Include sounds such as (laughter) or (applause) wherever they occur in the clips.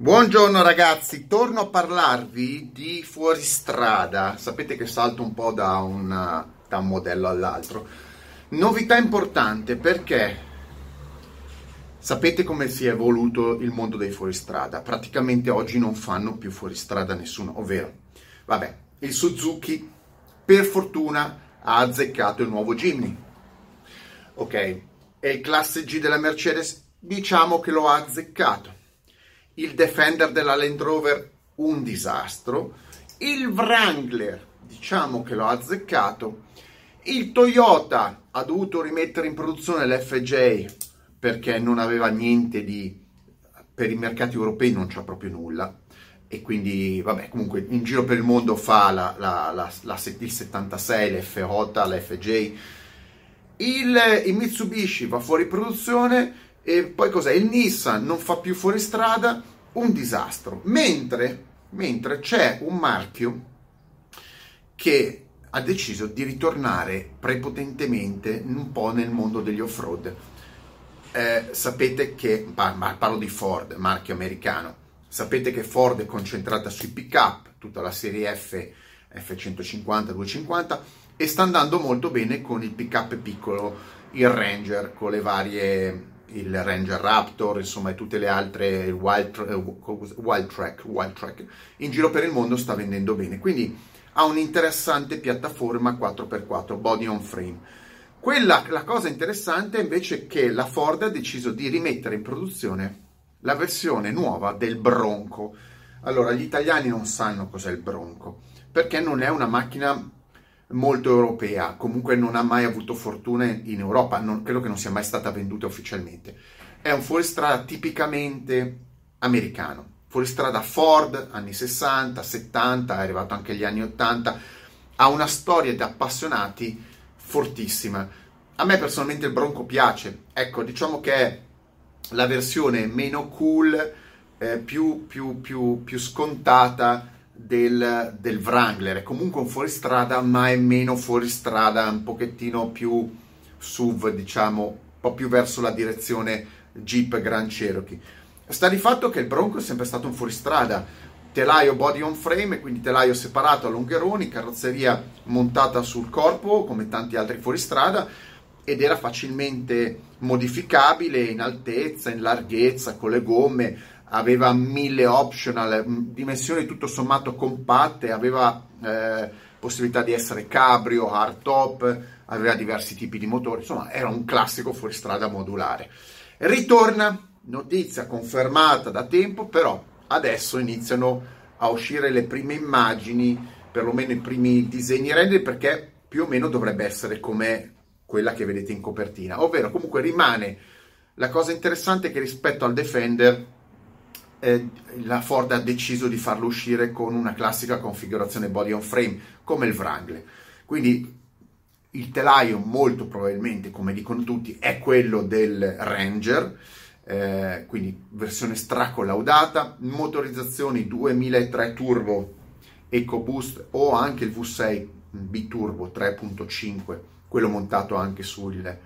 Buongiorno ragazzi, torno a parlarvi di fuoristrada. Sapete che salto un po' da, una, da un modello all'altro. Novità importante perché sapete come si è evoluto il mondo dei fuoristrada. Praticamente oggi non fanno più fuoristrada nessuno, ovvero, vabbè, il Suzuki per fortuna ha azzeccato il nuovo Jimny. Ok, e il classe G della Mercedes diciamo che lo ha azzeccato il Defender della Land Rover un disastro, il Wrangler diciamo che l'ho azzeccato, il Toyota ha dovuto rimettere in produzione l'FJ perché non aveva niente di per i mercati europei non c'ha proprio nulla. E quindi vabbè comunque in giro per il mondo fa la, la, la, la il 76, l'F8, l'FJ il, il Mitsubishi va fuori produzione e poi cos'è? Il Nissan non fa più fuori strada, un disastro. Mentre, mentre c'è un marchio che ha deciso di ritornare prepotentemente un po' nel mondo degli off-road. Eh, sapete che, parlo di Ford, marchio americano, sapete che Ford è concentrata sui pick-up, tutta la serie F, F150, 250, e sta andando molto bene con il pick-up piccolo, il Ranger, con le varie il Ranger Raptor, insomma, e tutte le altre, il Wild, eh, Wild, Track, Wild Track, in giro per il mondo sta vendendo bene. Quindi ha un'interessante piattaforma 4x4, body on frame. Quella, la cosa interessante invece è che la Ford ha deciso di rimettere in produzione la versione nuova del Bronco. Allora, gli italiani non sanno cos'è il Bronco, perché non è una macchina molto europea, comunque non ha mai avuto fortuna in Europa, non, credo che non sia mai stata venduta ufficialmente. È un fuoristrada tipicamente americano, fuoristrada Ford, anni 60, 70, è arrivato anche agli anni 80, ha una storia di appassionati fortissima. A me personalmente il Bronco piace, ecco, diciamo che è la versione meno cool, eh, più, più, più, più scontata del, del Wrangler, è comunque un fuoristrada, ma è meno fuoristrada, un pochettino più SUV, diciamo, un po' più verso la direzione Jeep Grand Cherokee. Sta di fatto che il Bronco è sempre stato un fuoristrada, telaio body on frame, quindi telaio separato a lungheroni, carrozzeria montata sul corpo come tanti altri fuoristrada ed era facilmente modificabile in altezza, in larghezza, con le gomme, aveva mille optional, dimensioni tutto sommato compatte, aveva eh, possibilità di essere cabrio, hardtop, aveva diversi tipi di motori, insomma era un classico fuoristrada modulare. Ritorna, notizia confermata da tempo, però adesso iniziano a uscire le prime immagini, perlomeno i primi disegni render, perché più o meno dovrebbe essere come quella che vedete in copertina, ovvero comunque rimane la cosa interessante che rispetto al Defender eh, la Ford ha deciso di farlo uscire con una classica configurazione body on frame come il Wrangler. Quindi il telaio molto probabilmente, come dicono tutti, è quello del Ranger, eh, quindi versione stracollaudata, motorizzazioni 2003 turbo EcoBoost o anche il V6 biturbo 3.5, quello montato anche sul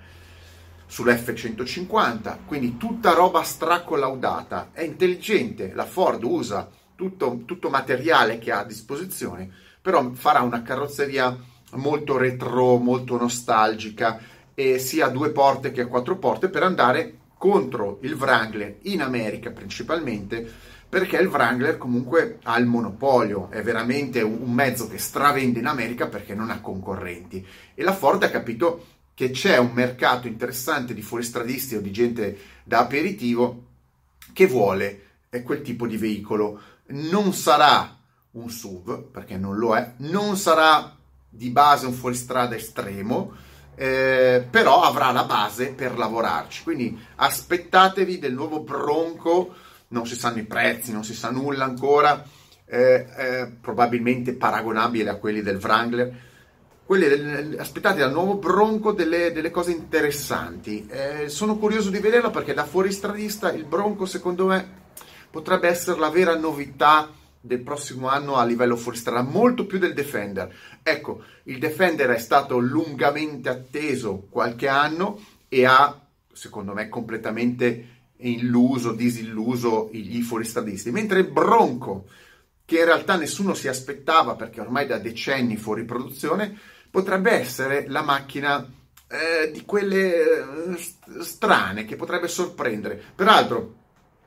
sull'F150, quindi tutta roba stracollaudata, è intelligente, la Ford usa tutto, tutto materiale che ha a disposizione, però farà una carrozzeria molto retro, molto nostalgica, e sia a due porte che a quattro porte per andare contro il Wrangler in America principalmente perché il Wrangler comunque ha il monopolio, è veramente un mezzo che stravende in America perché non ha concorrenti. E la Ford ha capito che c'è un mercato interessante di fuoristradisti o di gente da aperitivo che vuole quel tipo di veicolo. Non sarà un SUV, perché non lo è, non sarà di base un fuoristrada estremo, eh, però avrà la base per lavorarci. Quindi aspettatevi del nuovo Bronco, non si sanno i prezzi, non si sa nulla ancora, eh, eh, probabilmente paragonabile a quelli del Wrangler quelle aspettate dal nuovo Bronco delle, delle cose interessanti. Eh, sono curioso di vederlo perché da fuoristradista il Bronco secondo me potrebbe essere la vera novità del prossimo anno a livello fuoristrada, molto più del Defender. Ecco, il Defender è stato lungamente atteso qualche anno e ha, secondo me, completamente illuso, disilluso i fuoristradisti, mentre il Bronco, che in realtà nessuno si aspettava perché ormai da decenni fuori produzione, potrebbe essere la macchina eh, di quelle eh, strane che potrebbe sorprendere. Peraltro,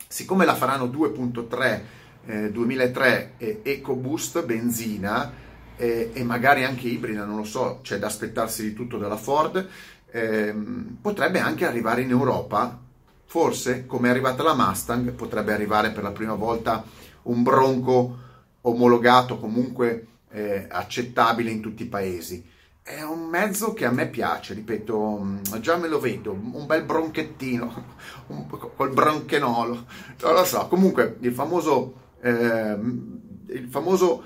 siccome la faranno 2.3 eh, 2003 e EcoBoost benzina eh, e magari anche ibrida, non lo so, c'è da aspettarsi di tutto dalla Ford, ehm, potrebbe anche arrivare in Europa. Forse, come è arrivata la Mustang, potrebbe arrivare per la prima volta un Bronco omologato, comunque eh, accettabile in tutti i paesi. È un mezzo che a me piace, ripeto, mm, già me lo vedo, un bel bronchettino, (laughs) un, col bronchenolo, non lo so. Comunque, il famoso, eh, il famoso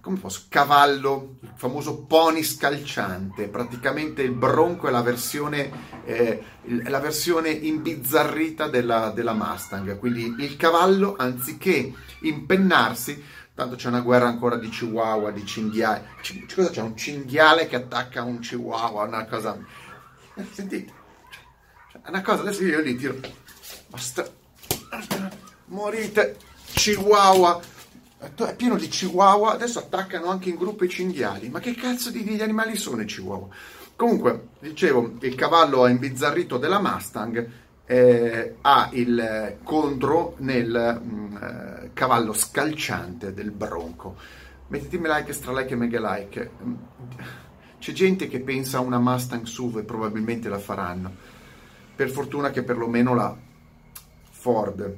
come posso, cavallo, il famoso pony scalciante, praticamente il bronco è la versione, eh, la versione imbizzarrita della, della Mustang, quindi il cavallo anziché impennarsi, tanto c'è una guerra ancora di chihuahua, di cinghiali, C- cosa c'è? Un cinghiale che attacca un chihuahua, una cosa... Eh, sentite, una cosa, adesso io li tiro, basta, morite, chihuahua, è pieno di chihuahua, adesso attaccano anche in gruppo i cinghiali. Ma che cazzo di, di animali sono i chihuahua? Comunque, dicevo, il cavallo imbizzarrito della Mustang eh, ha il contro nel mh, mm, eh, cavallo scalciante del Bronco. Mettetemi like, stra like e mega like. C'è gente che pensa a una Mustang SUV e probabilmente la faranno. Per fortuna che perlomeno la Ford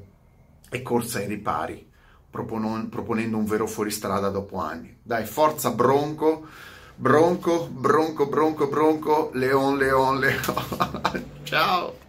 è corsa ai ripari proponendo un vero fuoristrada dopo anni. Dai, forza Bronco, Bronco, Bronco, Bronco, Bronco, Leon, Leon, Leon. (laughs) Ciao!